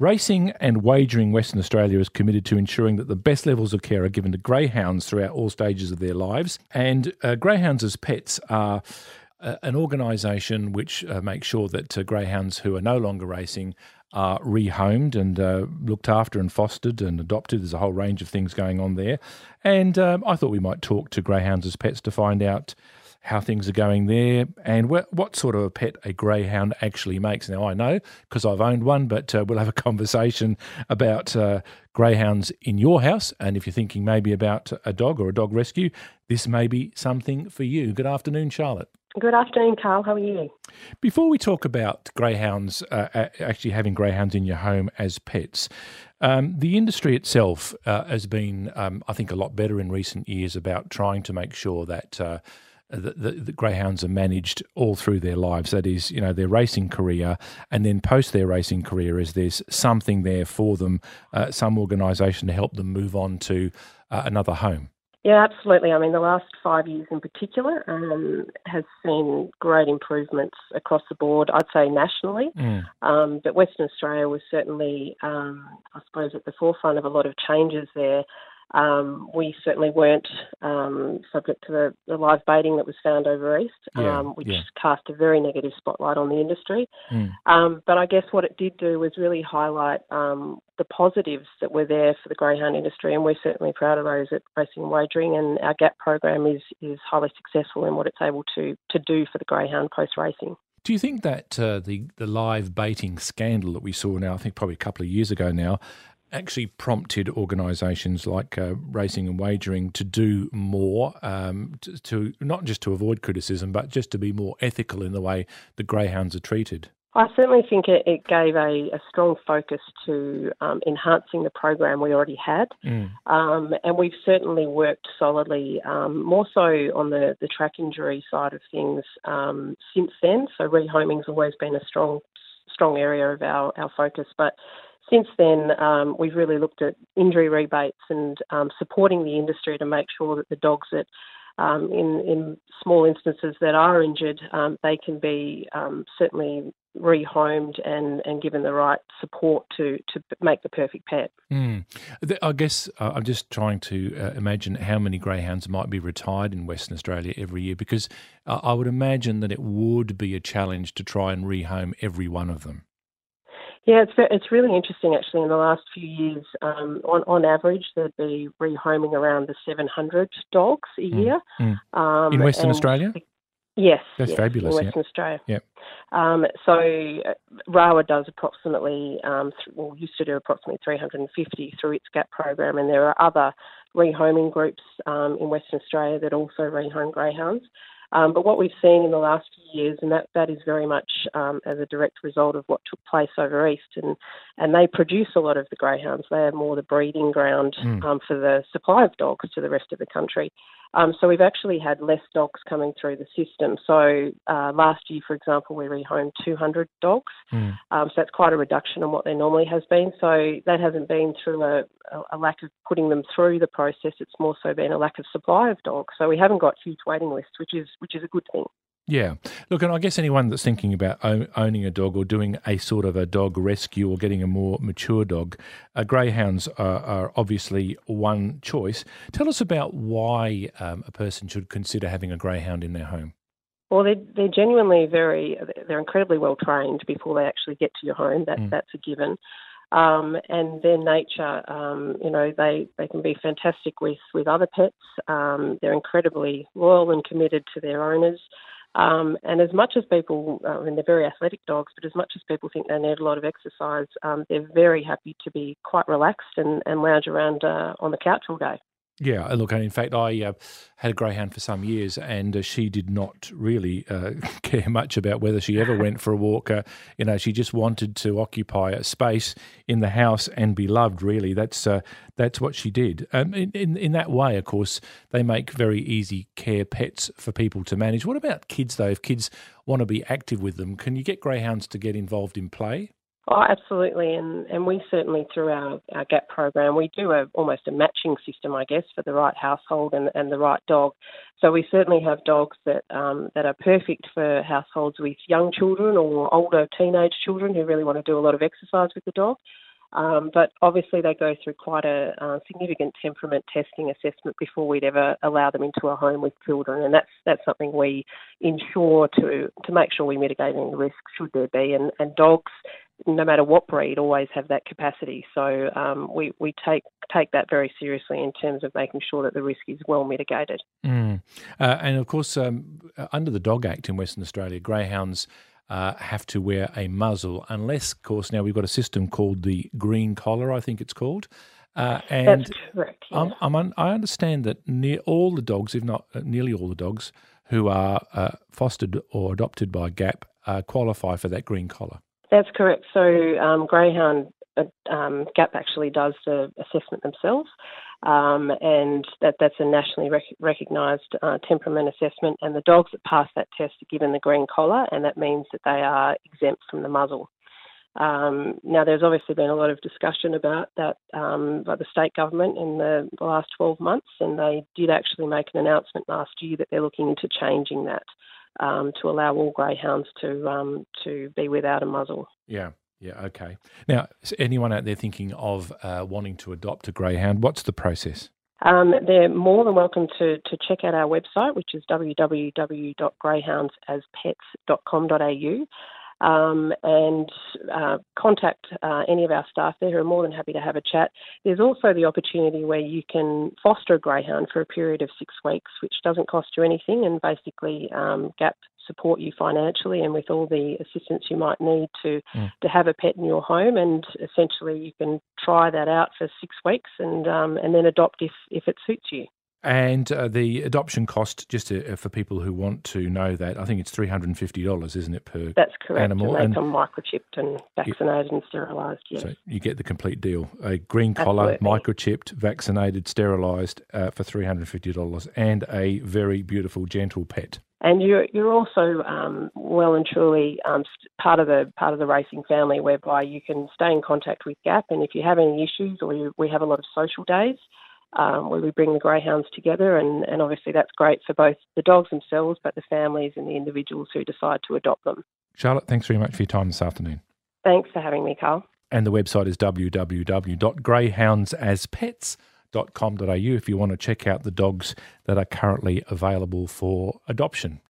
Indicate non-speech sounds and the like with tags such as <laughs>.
Racing and Wagering Western Australia is committed to ensuring that the best levels of care are given to greyhounds throughout all stages of their lives. And uh, greyhounds as pets are uh, an organisation which uh, makes sure that uh, greyhounds who are no longer racing are rehomed and uh, looked after and fostered and adopted. There's a whole range of things going on there. And um, I thought we might talk to greyhounds as pets to find out how things are going there, and wh- what sort of a pet a greyhound actually makes. Now, I know because I've owned one, but uh, we'll have a <laughs> conversation about uh, greyhounds in your house. And if you're thinking maybe about a dog or a dog rescue, this may be something for you. Good afternoon, Charlotte. Good afternoon, Carl. How are you? Before we talk about greyhounds, uh, actually having greyhounds in your home as pets, um, the industry itself uh, has been, um, I think, a lot better in recent years about trying to make sure that uh, the, the, the, greyhounds are managed all through their lives. That is, you know, their racing career, and then post their racing career, is there's something there for them, uh, some organisation to help them move on to uh, another home. Yeah, absolutely. I mean, the last five years in particular um, has seen great improvements across the board, I'd say nationally. Mm. Um, but Western Australia was certainly, um, I suppose, at the forefront of a lot of changes there. Um, we certainly weren't um, subject to the, the, live baiting that was found over east, yeah, um, which yeah. cast a very negative spotlight on the industry. Mm. Um, but I guess what it did do was really highlight um, the positives that were there for the greyhound industry, and we're certainly proud of those at Racing and Wagering. And our GAP program is is highly successful in what it's able to to do for the greyhound post racing. Do you think that uh, the the live baiting scandal that we saw now, I think probably a couple of years ago now, actually prompted organisations like uh, Racing and Wagering to do more, um, to, to, not just to avoid criticism, but just to be more ethical in the way the greyhounds are treated. I certainly think it, it gave a, a, strong focus to um, enhancing the program we already had, mm. um, and we've certainly worked solidly, um, more so on the, the track injury side of things um, since then. So rehoming's always been a strong strong area of our, our focus, but since then, um, we've really looked at injury rebates and um, supporting the industry to make sure that the dogs that, um, in, in small instances that are injured, um, they can be um, certainly rehomed and, and given the right support to, to make the perfect pet. Mm. I guess uh, I'm just trying to uh, imagine how many greyhounds might be retired in Western Australia every year because uh, I would imagine that it would be a challenge to try and rehome every one of them. Yeah, it's it's really interesting actually. In the last few years, um, on on average, there'd be rehoming around the 700 dogs a mm, year. Mm. Um, in Western Australia. Yes, that's yes, fabulous. In Western Australia. Yeah. Um, so uh, RAWA does approximately, um, th- well, used to do approximately 350 through its GAP program, and there are other rehoming groups um, in Western Australia that also rehome greyhounds. Um, but what we've seen in the last few years, and that, that is very much um, as a direct result of what took place over east, and, and they produce a lot of the greyhounds. They are more the breeding ground mm. um, for the supply of dogs to the rest of the country. Um, so we've actually had less dogs coming through the system. So uh, last year, for example, we rehomed 200 dogs. Mm. Um, so that's quite a reduction on what there normally has been. So that hasn't been through a, a, lack of putting them through the process. It's more so been a lack of supply of dogs. So we haven't got huge waiting lists, which is which is a good thing. Yeah. Look, and I guess anyone that's thinking about owning a dog or doing a sort of a dog rescue or getting a more mature dog, uh, greyhounds are, are, obviously one choice. Tell us about why um, a person should consider having a greyhound in their home. Well, they're, they're genuinely very, they're incredibly well trained before they actually get to your home. That, mm. That's a given. Um, and their nature, um, you know, they, they can be fantastic with, with other pets. Um, they're incredibly loyal and committed to their owners. Um, and as much as people, uh, I mean, they're very athletic dogs, but as much as people think they need a lot of exercise, um, they're very happy to be quite relaxed and, and lounge around uh, on the couch all day. Yeah, look, in fact, I uh, had a greyhound for some years, and uh, she did not really uh, <laughs> care much about whether she ever went for a walk. Uh, you know, she just wanted to occupy a space in the house and be loved. Really, that's uh, that's what she did. Um, in, in, in that way, of course, they make very easy care pets for people to manage. What about kids, though? If kids want to be active with them, can you get greyhounds to get involved in play? Oh, absolutely, and and we certainly through our, our GAP program we do a almost a matching system, I guess, for the right household and, and the right dog. So we certainly have dogs that um, that are perfect for households with young children or older teenage children who really want to do a lot of exercise with the dog. Um, but obviously, they go through quite a uh, significant temperament testing assessment before we'd ever allow them into a home with children, and that's that's something we ensure to to make sure we mitigate any risk should there be. And, and dogs, no matter what breed, always have that capacity. So um, we we take take that very seriously in terms of making sure that the risk is well mitigated. Mm. Uh, and of course, um, under the Dog Act in Western Australia, greyhounds uh, have to wear a muzzle, unless, of course, now we've got a system called the green collar, I think it's called. Uh, and That's correct. Yeah. I'm, I'm un- i understand that near all the dogs, if not uh, nearly all the dogs, who are uh, fostered or adopted by GAP uh, qualify for that green collar. That's correct. So um, Greyhound uh, um, GAP actually does the assessment themselves, um, and that, that's a nationally rec- recognised uh, temperament assessment. And the dogs that pass that test are given the green collar, and that means that they are exempt from the muzzle. Um, now, there's obviously been a lot of discussion about that um, by the state government in the, last 12 months, and they did actually make an announcement last year that they're looking into changing that um, to allow all greyhounds to um, to be without a muzzle. Yeah. Yeah, okay. Now, anyone out there thinking of uh, wanting to adopt a greyhound, what's the process? Um, they're more than welcome to, to check out our website, which is www.greyhoundsaspets.com.au. Um, and uh, contact uh, any of our staff there who are more than happy to have a chat. There's also the opportunity where you can foster a greyhound for a period of six weeks, which doesn't cost you anything, and basically um, GAP support you financially and with all the assistance you might need to mm. to have a pet in your home. And essentially, you can try that out for six weeks and um, and then adopt if if it suits you. And uh, the adoption cost, just to, uh, for people who want to know that, I think it's three hundred and fifty dollars, isn't it per? That's correct. Animal, and they come microchipped and vaccinated yeah. and sterilised. Yes. So you get the complete deal: a green collar, Absolutely. microchipped, vaccinated, sterilised uh, for three hundred and fifty dollars, and a very beautiful, gentle pet. And you're you're also um, well and truly um, part of the part of the racing family, whereby you can stay in contact with GAP, and if you have any issues, or you, we have a lot of social days um, where we bring the greyhounds together, and, and obviously that's great for both the dogs themselves, but the families and the individuals who decide to adopt them. Charlotte, thanks very much for your time this afternoon. Thanks for having me, Carl. And the website is www.greyhoundsaspets.com.au if you want to check out the dogs that are currently available for adoption.